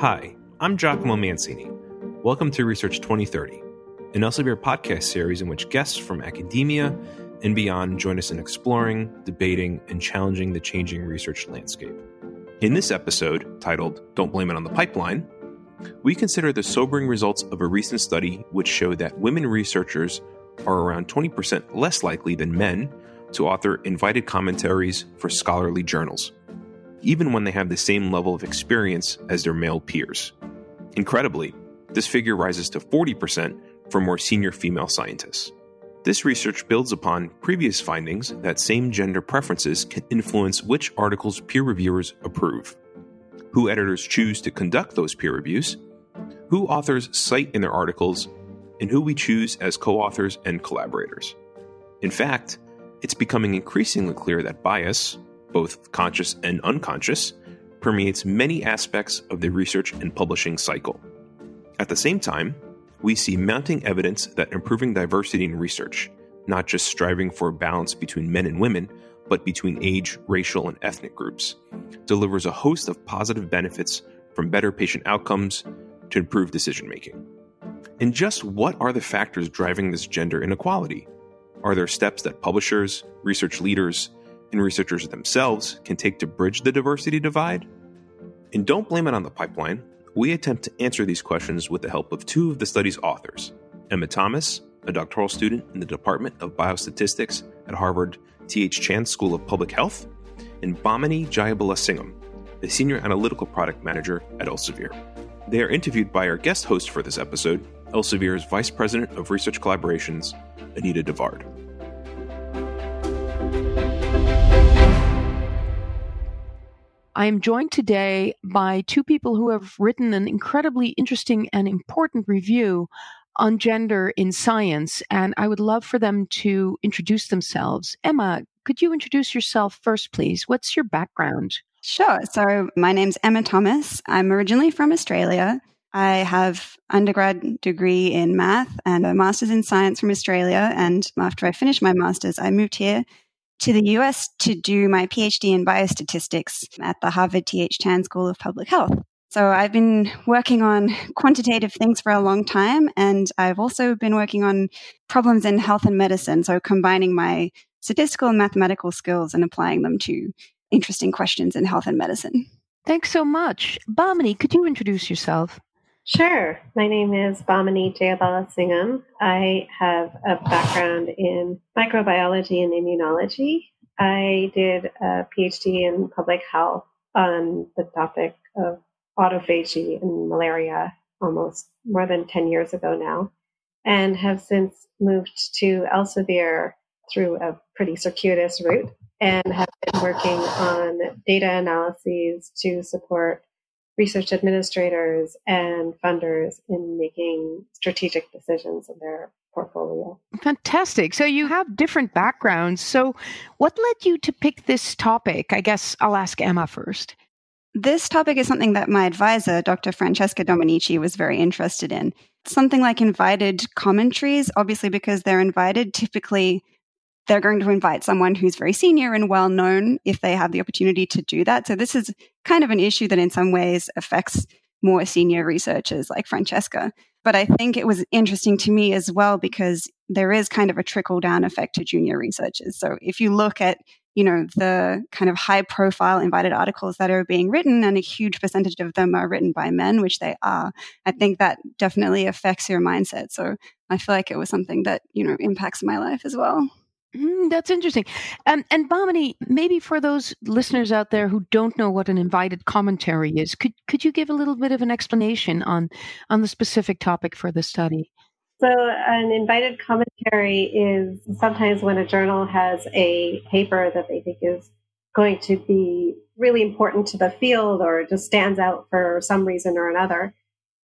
Hi, I'm Giacomo Mancini. Welcome to Research 2030, an Elsevier podcast series in which guests from academia and beyond join us in exploring, debating, and challenging the changing research landscape. In this episode, titled Don't Blame It on the Pipeline, we consider the sobering results of a recent study which showed that women researchers are around 20% less likely than men to author invited commentaries for scholarly journals, even when they have the same level of experience as their male peers. Incredibly, this figure rises to 40% for more senior female scientists. This research builds upon previous findings that same gender preferences can influence which articles peer reviewers approve, who editors choose to conduct those peer reviews, who authors cite in their articles, and who we choose as co authors and collaborators. In fact, it's becoming increasingly clear that bias, both conscious and unconscious, permeates many aspects of the research and publishing cycle. At the same time, we see mounting evidence that improving diversity in research, not just striving for a balance between men and women, but between age, racial, and ethnic groups, delivers a host of positive benefits from better patient outcomes to improved decision making. And just what are the factors driving this gender inequality? Are there steps that publishers, research leaders, and researchers themselves can take to bridge the diversity divide? And don't blame it on the pipeline. We attempt to answer these questions with the help of two of the study's authors Emma Thomas, a doctoral student in the Department of Biostatistics at Harvard T.H. Chan School of Public Health, and Bhamini Jayabalasingham, a senior analytical product manager at Elsevier. They are interviewed by our guest host for this episode, Elsevier's Vice President of Research Collaborations, Anita de Waard. I am joined today by two people who have written an incredibly interesting and important review on gender in science, and I would love for them to introduce themselves. Emma, could you introduce yourself first, please? What's your background? Sure. So, my name's Emma Thomas. I'm originally from Australia. I have undergrad degree in math and a master's in science from Australia. And after I finished my master's, I moved here to the US to do my PhD in biostatistics at the Harvard T.H. Chan School of Public Health. So I've been working on quantitative things for a long time, and I've also been working on problems in health and medicine. So combining my statistical and mathematical skills and applying them to interesting questions in health and medicine. Thanks so much. Bhamini, could you introduce yourself? Sure. My name is Bhamini Jayabalasingham. I have a background in microbiology and immunology. I did a PhD in public health on the topic of autophagy and malaria almost more than 10 years ago now, and have since moved to Elsevier through a pretty circuitous route and have been working on data analyses to support research administrators and funders in making strategic decisions in their portfolio. Fantastic. So you have different backgrounds. So what led you to pick this topic? I guess I'll ask Emma first. This topic is something that my advisor, Dr. Francesca Dominici, was very interested in. Something like invited commentaries, obviously, because they're invited, typically they're going to invite someone who's very senior and well known if they have the opportunity to do that. So this is kind of an issue that in some ways affects more senior researchers like Francesca. But I think it was interesting to me as well because there is kind of a trickle down effect to junior researchers. So if you look at you know the kind of high profile invited articles that are being written and a huge percentage of them are written by men which they are i think that definitely affects your mindset so i feel like it was something that you know impacts my life as well Mm, that's interesting. And and Bhamini, maybe for those listeners out there who don't know what an invited commentary is, could could you give a little bit of an explanation on on the specific topic for the study? So, an invited commentary is sometimes when a journal has a paper that they think is going to be really important to the field or just stands out for some reason or another.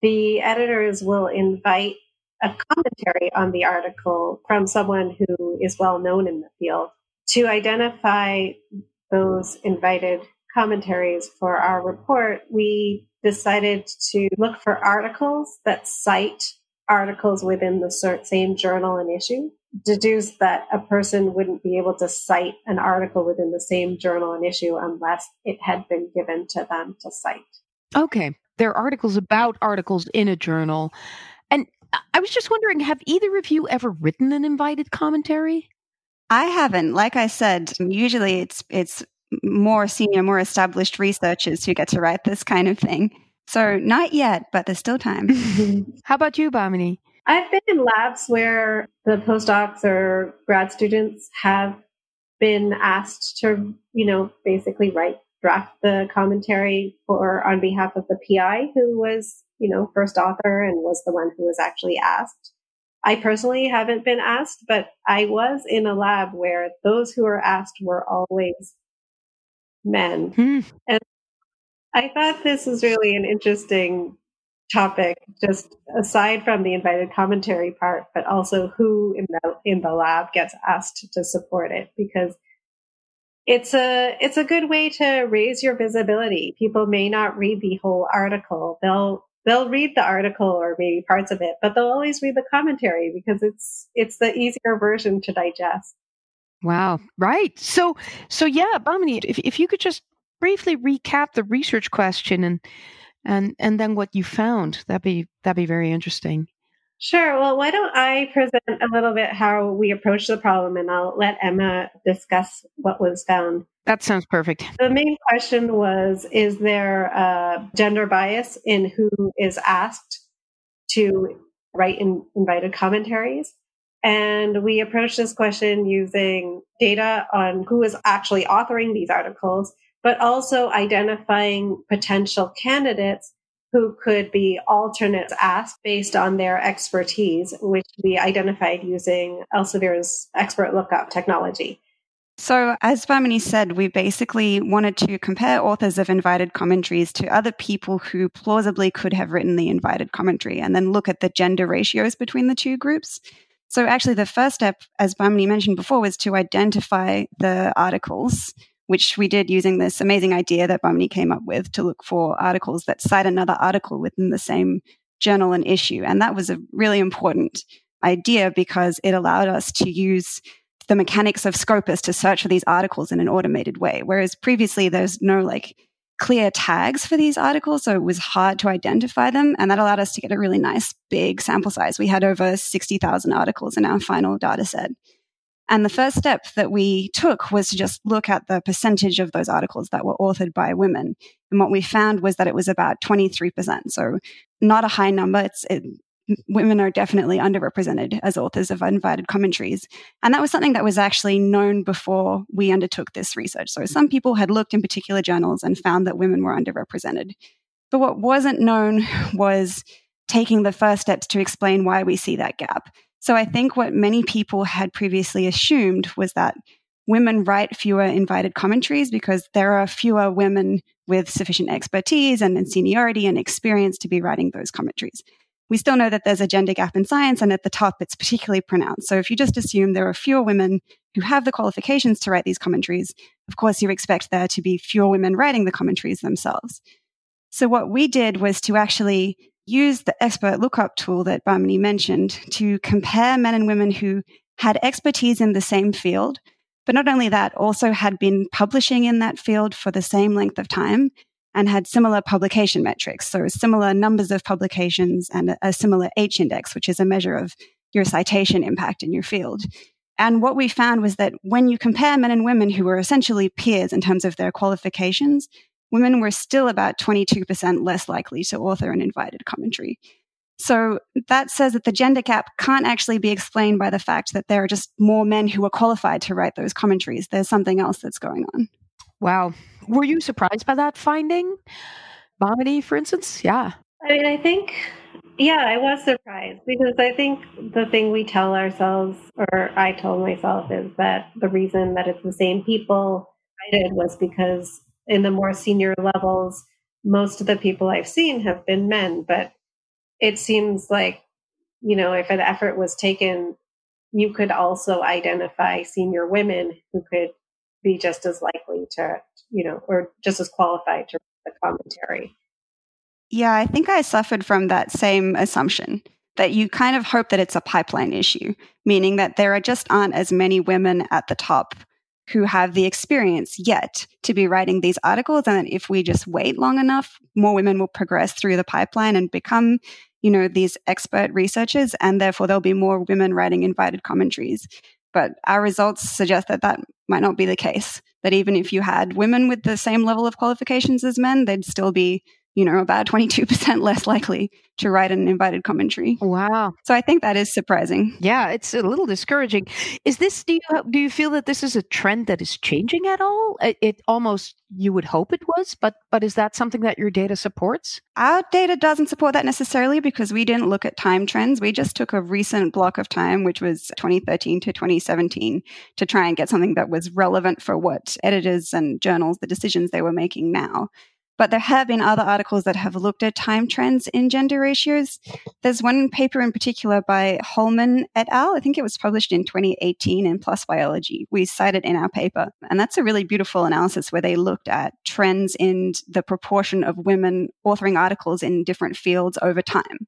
The editors will invite a commentary on the article from someone who is well known in the field to identify those invited commentaries for our report, we decided to look for articles that cite articles within the same journal and issue. Deduce that a person wouldn't be able to cite an article within the same journal and issue unless it had been given to them to cite. Okay. There are articles about articles in a journal. And I was just wondering, have either of you ever written an invited commentary? I haven't. Like I said, usually it's it's more senior, more established researchers who get to write this kind of thing. So not yet, but there's still time. How about you, Bhamini? I've been in labs where the postdocs or grad students have been asked to, you know, basically write draft the commentary for on behalf of the PI who was, you know, first author and was the one who was actually asked. I personally haven't been asked, but I was in a lab where those who were asked were always men. Hmm. And I thought this was really an interesting topic, just aside from the invited commentary part, but also who in the in the lab gets asked to support it because it's a it's a good way to raise your visibility. People may not read the whole article. They'll they'll read the article or maybe parts of it, but they'll always read the commentary because it's it's the easier version to digest. Wow. Right. So so yeah, Bhamini, if if you could just briefly recap the research question and and and then what you found, that'd be that'd be very interesting. Sure. Well, why don't I present a little bit how we approach the problem and I'll let Emma discuss what was found. That sounds perfect. The main question was Is there a gender bias in who is asked to write in invited commentaries? And we approached this question using data on who is actually authoring these articles, but also identifying potential candidates who could be alternates asked based on their expertise, which we identified using Elsevier's expert lookup technology. So, as Bhamini said, we basically wanted to compare authors of invited commentaries to other people who plausibly could have written the invited commentary and then look at the gender ratios between the two groups. So, actually, the first step, as Bhamini mentioned before, was to identify the articles which we did using this amazing idea that Bhamini came up with to look for articles that cite another article within the same journal and issue. And that was a really important idea because it allowed us to use the mechanics of Scopus to search for these articles in an automated way. Whereas previously there's no like clear tags for these articles. So it was hard to identify them. And that allowed us to get a really nice big sample size. We had over 60,000 articles in our final data set. And the first step that we took was to just look at the percentage of those articles that were authored by women. And what we found was that it was about 23%. So not a high number. It's, it, women are definitely underrepresented as authors of invited commentaries. And that was something that was actually known before we undertook this research. So some people had looked in particular journals and found that women were underrepresented. But what wasn't known was taking the first steps to explain why we see that gap. So I think what many people had previously assumed was that women write fewer invited commentaries because there are fewer women with sufficient expertise and, seniority and experience to be writing those commentaries. We still know that there's a gender gap in science, and at the top, it's particularly pronounced. So if you just assume there are fewer women who have the qualifications to write these commentaries, of course, you expect there to be fewer women writing the commentaries themselves. So what we did was to actually use the expert lookup tool that Bhamini mentioned to compare men and women who had expertise in the same field. But not only that, also had been publishing in that field for the same length of time and had similar publication metrics. So similar numbers of publications and a, a similar H index, which is a measure of your citation impact in your field. And what we found was that when you compare men and women who were essentially peers in terms of their qualifications, women were still about 22% less likely to author an invited commentary. So that says that the gender gap can't actually be explained by the fact that there are just more men who are qualified to write those commentaries. There's something else that's going on. Wow. Were you surprised by that finding? Bhamini, for instance? Yeah. I mean, I think, yeah, I was surprised because I think the thing we tell ourselves, or I told myself, is that the reason that it's the same people I did was because in the more senior levels, most of the people I've seen have been men, but it seems like, you know, if an effort was taken, you could also identify senior women who could be just as likely to, you know, or just as qualified to read the commentary. Yeah, I think I suffered from that same assumption that you kind of hope that it's a pipeline issue, meaning that there are just aren't as many women at the top who have the experience yet to be writing these articles. And that if we just wait long enough, more women will progress through the pipeline and become, you know, these expert researchers. And therefore there'll be more women writing invited commentaries. But our results suggest that that might not be the case. That even if you had women with the same level of qualifications as men, they'd still be you know, about 22% less likely to write an invited commentary. Wow. So I think that is surprising. Yeah, it's a little discouraging. Is this, do you, do you feel that this is a trend that is changing at all? It, it almost, you would hope it was, but, but is that something that your data supports? Our data doesn't support that necessarily because we didn't look at time trends. We just took a recent block of time, which was 2013 to 2017, to try and get something that was relevant for what editors and journals, the decisions they were making now. But there have been other articles that have looked at time trends in gender ratios. There's one paper in particular by Holman et al. I think it was published in 2018 in PLOS Biology. We cited it in our paper. And that's a really beautiful analysis where they looked at trends in the proportion of women authoring articles in different fields over time.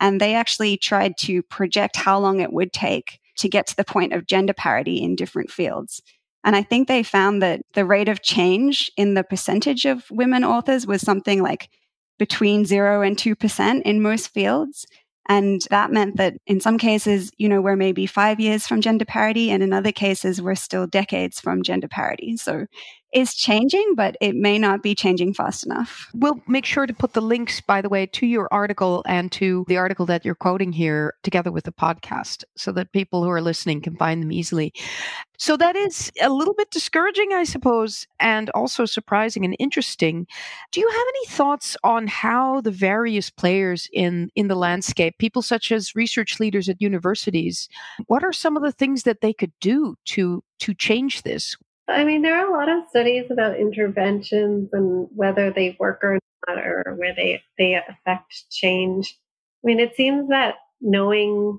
And they actually tried to project how long it would take to get to the point of gender parity in different fields. And I think they found that the rate of change in the percentage of women authors was something like between zero and 2% in most fields. And that meant that in some cases, you know, we're maybe five years from gender parity, and in other cases, we're still decades from gender parity. So it's changing, but it may not be changing fast enough. We'll make sure to put the links, by the way, to your article and to the article that you're quoting here together with the podcast so that people who are listening can find them easily. So that is a little bit discouraging, I suppose, and also surprising and interesting. Do you have any thoughts on how the various players in, in the landscape, people such as research leaders at universities, what are some of the things that they could do to to change this? I mean, there are a lot of studies about interventions and whether they work or not, or where they, they affect change. I mean, it seems that knowing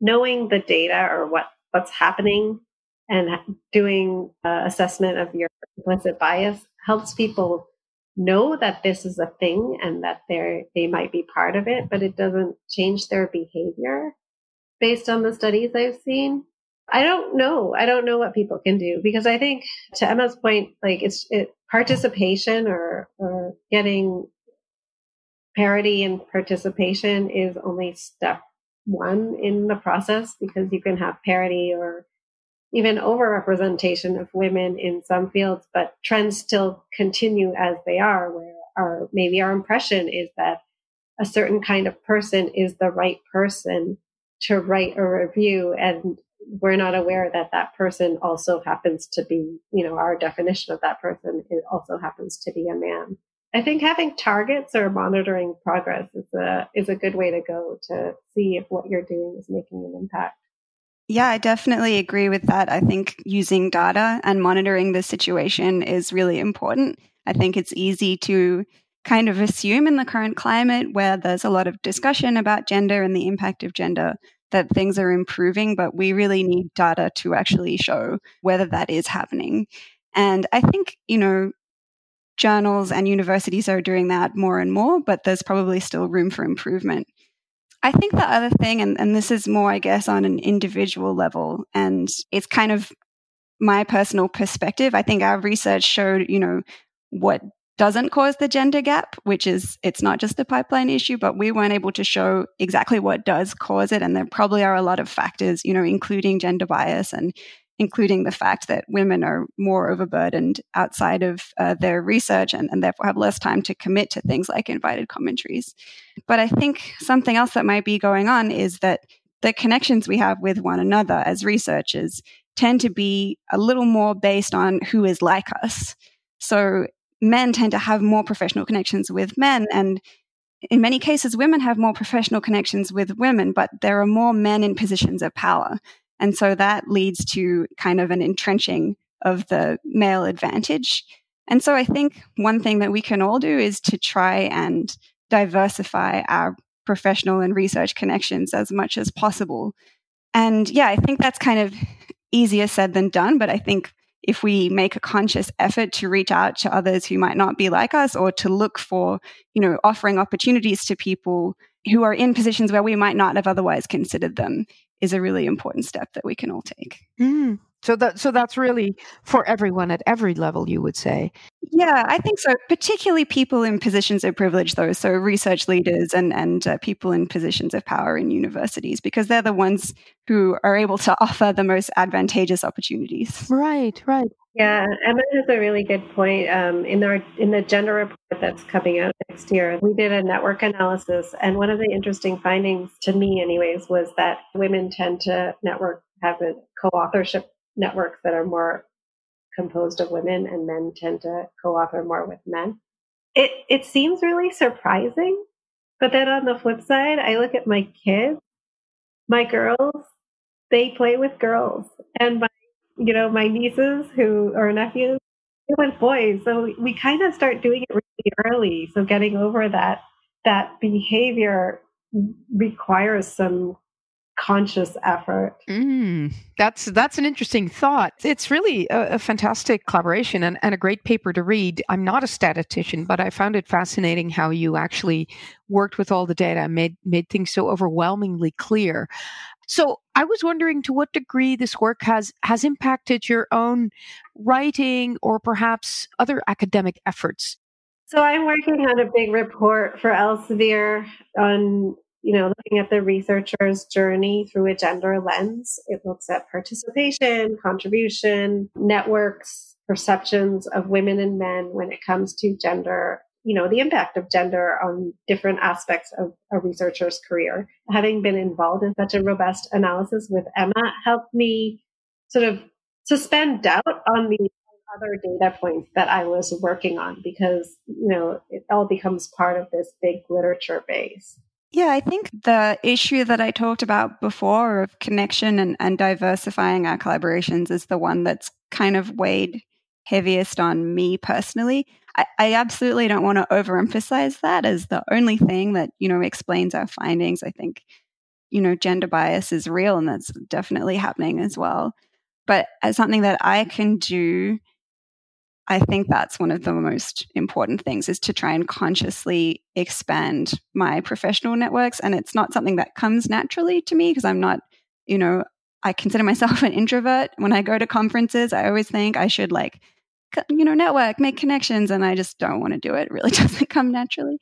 knowing the data or what what's happening and doing uh, assessment of your implicit bias helps people know that this is a thing and that they they might be part of it, but it doesn't change their behavior based on the studies I've seen. I don't know. I don't know what people can do because I think to Emma's point, like it's it, participation or, or getting parity and participation is only step one in the process because you can have parity or even overrepresentation of women in some fields, but trends still continue as they are, where our maybe our impression is that a certain kind of person is the right person to write a review and we're not aware that that person also happens to be, you know, our definition of that person it also happens to be a man. I think having targets or monitoring progress is a is a good way to go to see if what you're doing is making an impact. Yeah, I definitely agree with that. I think using data and monitoring the situation is really important. I think it's easy to kind of assume in the current climate where there's a lot of discussion about gender and the impact of gender that things are improving, but we really need data to actually show whether that is happening. And I think, you know, journals and universities are doing that more and more, but there's probably still room for improvement. I think the other thing, and, and this is more, I guess, on an individual level, and it's kind of my personal perspective. I think our research showed, you know, what doesn't cause the gender gap, which is it's not just a pipeline issue, but we weren't able to show exactly what does cause it. And there probably are a lot of factors, you know, including gender bias and including the fact that women are more overburdened outside of uh, their research and, and therefore have less time to commit to things like invited commentaries. But I think something else that might be going on is that the connections we have with one another as researchers tend to be a little more based on who is like us. So men tend to have more professional connections with men and in many cases women have more professional connections with women but there are more men in positions of power. And so that leads to kind of an entrenching of the male advantage. And so i think one thing that we can all do is to try and diversify our professional and research connections as much as possible. And yeah i think that's kind of easier said than done but i think if we make a conscious effort to reach out to others who might not be like us or to look for, you know, offering opportunities to people who are in positions where we might not have otherwise considered them is a really important step that we can all take. Mm. So that so that's really for everyone at every level, you would say. Yeah, I think so. Particularly people in positions of privilege, though, so research leaders and and uh, people in positions of power in universities, because they're the ones who are able to offer the most advantageous opportunities. Right, right. Yeah, Emma has a really good point. Um, in our in the gender report that's coming out next year, we did a network analysis, and one of the interesting findings, to me, anyways, was that women tend to network have a co-authorship networks that are more composed of women and men tend to co-author more with men. It it seems really surprising, but then on the flip side, I look at my kids, my girls, they play with girls, and my you know my nieces who or nephews they with boys. So we kind of start doing it really early. So getting over that that behavior requires some conscious effort. Mm, that's that's an interesting thought. It's really a, a fantastic collaboration and, and, a great paper to read. I'm not a statistician, but I found it fascinating how you actually worked with all the data and made made things so overwhelmingly clear. So I was wondering to what degree this work has has impacted your own writing or perhaps other academic efforts. So I'm working on a big report for Elsevier on you know, looking at the researcher's journey through a gender lens. It looks at participation, contribution, networks, perceptions of women and men when it comes to gender, you know, the impact of gender on different aspects of a researcher's career. Having been involved in such a robust analysis with Emma helped me sort of suspend doubt on the other data points that I was working on because, you know, it all becomes part of this big literature base. Yeah, I think the issue that I talked about before of connection and, and diversifying our collaborations is the one that's kind of weighed heaviest on me personally. I, I absolutely don't want to overemphasize that as the only thing that, you know, explains our findings. I think, you know, gender bias is real and that's definitely happening as well. But as something that I can do I think that's one of the most important things is to try and consciously expand my professional networks. And it's not something that comes naturally to me because I'm not, you know, I consider myself an introvert. When I go to conferences, I always think I should like, you know, network, make connections, and I just don't want to do it. It really doesn't come naturally.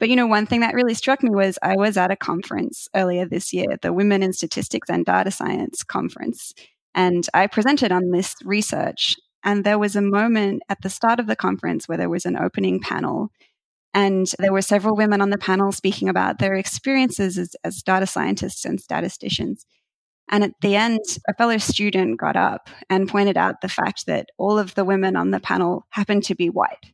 But, you know, one thing that really struck me was I was at a conference earlier this year, the Women in Statistics and Data Science conference. And I presented on this research and there was a moment at the start of the conference where there was an opening panel. And there were several women on the panel speaking about their experiences as, as data scientists and statisticians. And at the end, a fellow student got up and pointed out the fact that all of the women on the panel happened to be white.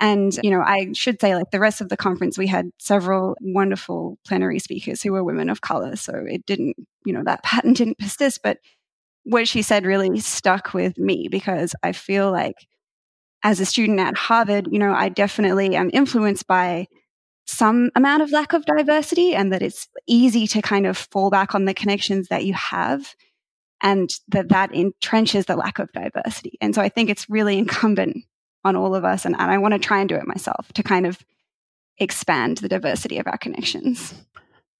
And, you know, I should say, like the rest of the conference, we had several wonderful plenary speakers who were women of color. So it didn't, you know, that pattern didn't persist. But what she said really stuck with me because I feel like as a student at Harvard, you know, I definitely am influenced by some amount of lack of diversity and that it's easy to kind of fall back on the connections that you have and that that entrenches the lack of diversity. And so I think it's really incumbent on all of us and, and I want to try and do it myself to kind of expand the diversity of our connections.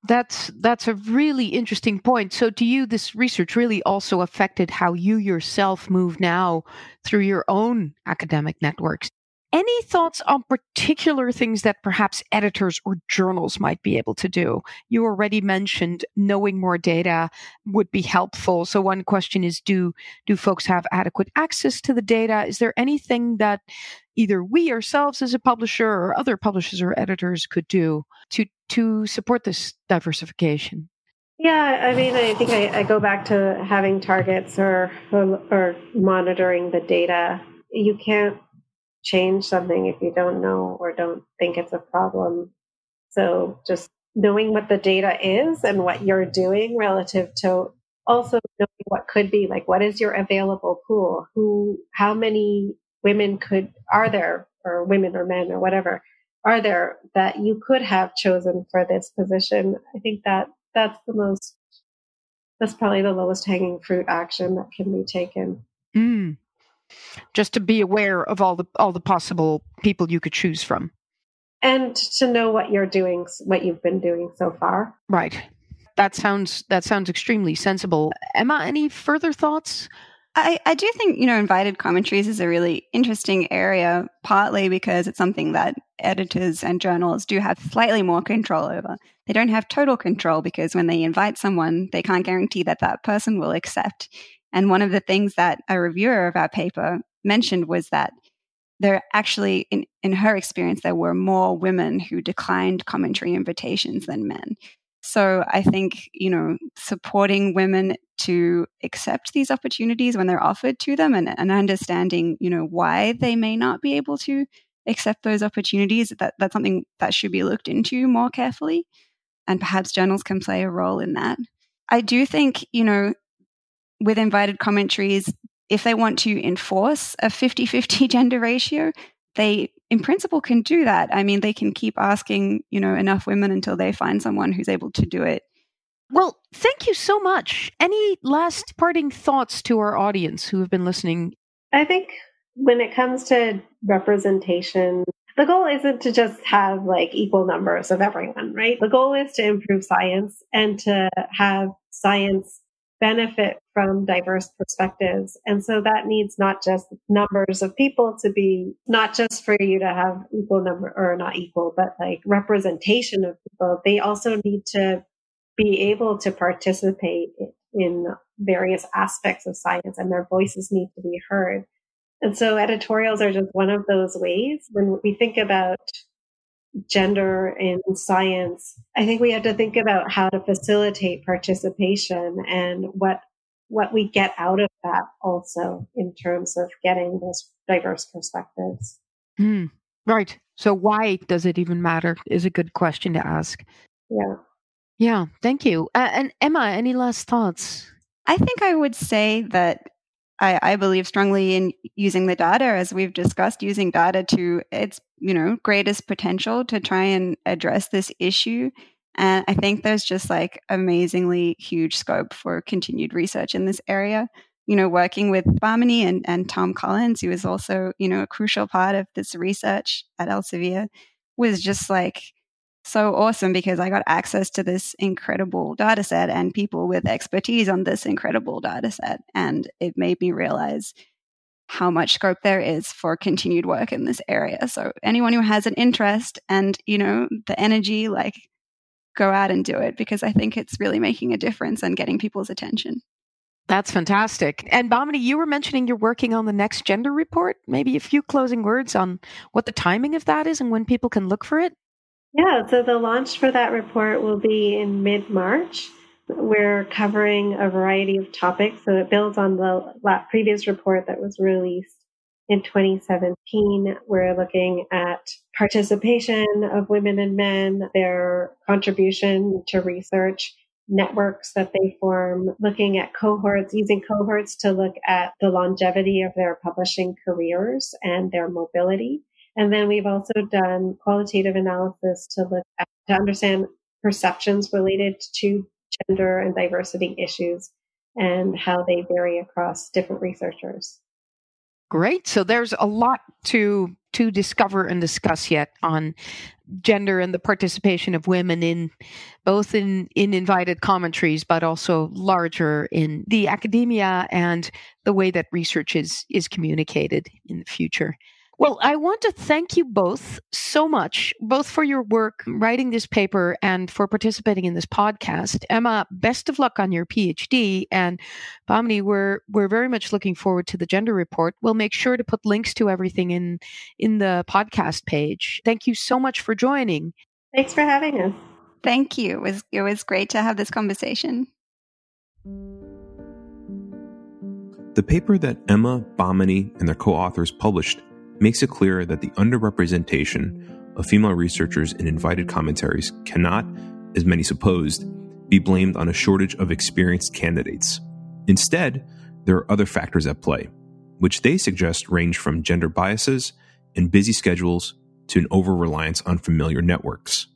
That's that's a really interesting point. So to you this research really also affected how you yourself move now through your own academic networks. Any thoughts on particular things that perhaps editors or journals might be able to do? You already mentioned knowing more data would be helpful. So one question is do do folks have adequate access to the data? Is there anything that either we ourselves as a publisher or other publishers or editors could do to to support this diversification? Yeah, I mean, I think I, I go back to having targets or, or, or monitoring the data. You can't change something if you don't know or don't think it's a problem. So just knowing what the data is and what you're doing relative to also knowing what could be like what is your available pool? Who how many women could are there or women or men or whatever are there that you could have chosen for this position? I think that that's the most that's probably the lowest hanging fruit action that can be taken. Mm just to be aware of all the all the possible people you could choose from and to know what you're doing what you've been doing so far right that sounds that sounds extremely sensible emma any further thoughts I, I do think, you know, invited commentaries is a really interesting area, partly because it's something that editors and journals do have slightly more control over. They don't have total control because when they invite someone, they can't guarantee that that person will accept. And one of the things that a reviewer of our paper mentioned was that there actually, in, in her experience, there were more women who declined commentary invitations than men. So I think, you know, supporting women to accept these opportunities when they're offered to them and, and understanding, you know, why they may not be able to accept those opportunities, that, that's something that should be looked into more carefully. And perhaps journals can play a role in that. I do think, you know, with invited commentaries, if they want to enforce a 50 50 gender ratio, they in principle can do that. I mean, they can keep asking, you know, enough women until they find someone who's able to do it. Well, thank you so much. Any last parting thoughts to our audience who have been listening? I think when it comes to representation, the goal isn't to just have like equal numbers of everyone, right? The goal is to improve science and to have science benefit from diverse perspectives. And so that needs not just numbers of people to be, not just for you to have equal number or not equal, but like representation of people. They also need to be able to participate in various aspects of science and their voices need to be heard. And so editorials are just one of those ways when we think about gender in science, I think we have to think about how to facilitate participation and what what we get out of that also in terms of getting those diverse perspectives. Mm, right. So why does it even matter is a good question to ask. Yeah. Yeah. Thank you. Uh, and Emma, any last thoughts? I think I would say that I, I, believe strongly in using the data, as we've discussed, using data to its you know greatest potential to try and address this issue. And I think there's just like amazingly huge scope for continued research in this area. You know, working with Bhamini and, and Tom Collins, who is also, you know, a crucial part of this research at Elsevier, was just like so awesome because I got access to this incredible data set and people with expertise on this incredible data set. And it made me realize how much scope there is for continued work in this area. So anyone who has an interest and, you know, the energy, like go out and do it because I think it's really making a difference and getting people's attention. That's fantastic. And Bhamini, you were mentioning you're working on the next gender report. Maybe a few closing words on what the timing of that is and when people can look for it? Yeah, so the launch for that report will be in mid March. We're covering a variety of topics. So it builds on the previous report that was released in 2017. We're looking at participation of women and men, their contribution to research, networks that they form, looking at cohorts, using cohorts to look at the longevity of their publishing careers and their mobility. And then we've also done qualitative analysis to look at, to understand perceptions related to gender and diversity issues and how they vary across different researchers. Great. So there's a lot to to discover and discuss yet on gender and the participation of women in both in in invited commentaries but also larger in the academia and the way that research is is communicated in the future. Well, I want to thank you both so much, both for your work writing this paper and for participating in this podcast. Emma, best of luck on your PhD. And Bhamini, we're we're very much looking forward to the gender report. We'll make sure to put links to everything in in the podcast page. Thank you so much for joining. Thanks for having us. Thank you. It was it was great to have this conversation. The paper that Emma, Bhamini, and their co-authors published makes it clear that the underrepresentation of female researchers in invited commentaries cannot, as many supposed, be blamed on a shortage of experienced candidates. Instead, there are other factors at play, which they suggest range from gender biases and busy schedules to an over reliance on familiar networks.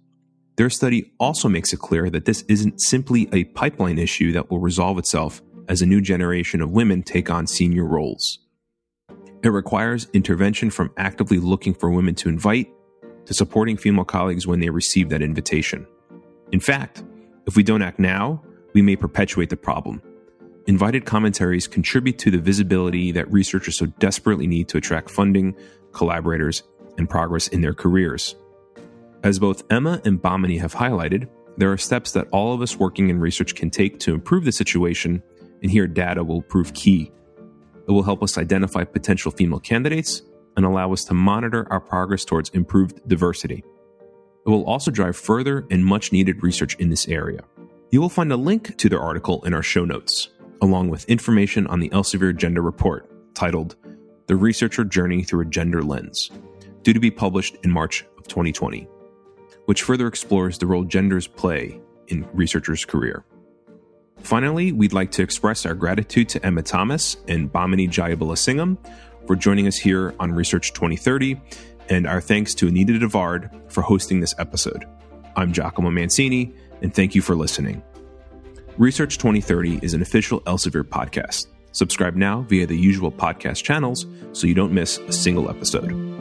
Their study also makes it clear that this isn't simply a pipeline issue that will resolve itself as a new generation of women take on senior roles. It requires intervention from actively looking for women to invite to supporting female colleagues when they receive that invitation. In fact, if we don't act now, we may perpetuate the problem. Invited commentaries contribute to the visibility that researchers so desperately need to attract funding, collaborators, and progress in their careers. As both Emma and Bhamini have highlighted, there are steps that all of us working in research can take to improve the situation, and here data will prove key. It will help us identify potential female candidates and allow us to monitor our progress towards improved diversity. It will also drive further and much needed research in this area. You will find a link to their article in our show notes along with information on the Elsevier Gender Report titled The Researcher Journey Through a Gender Lens, due to be published in March of 2020, which further explores the role genders play in researchers' career. Finally, we'd like to express our gratitude to Emma Thomas and Bhamini Jayabalasingham for joining us here on Research 2030, and our thanks to Anita de Waard for hosting this episode. I'm Giacomo Mancini, and thank you for listening. Research 2030 is an official Elsevier podcast. Subscribe now via the usual podcast channels so you don't miss a single episode.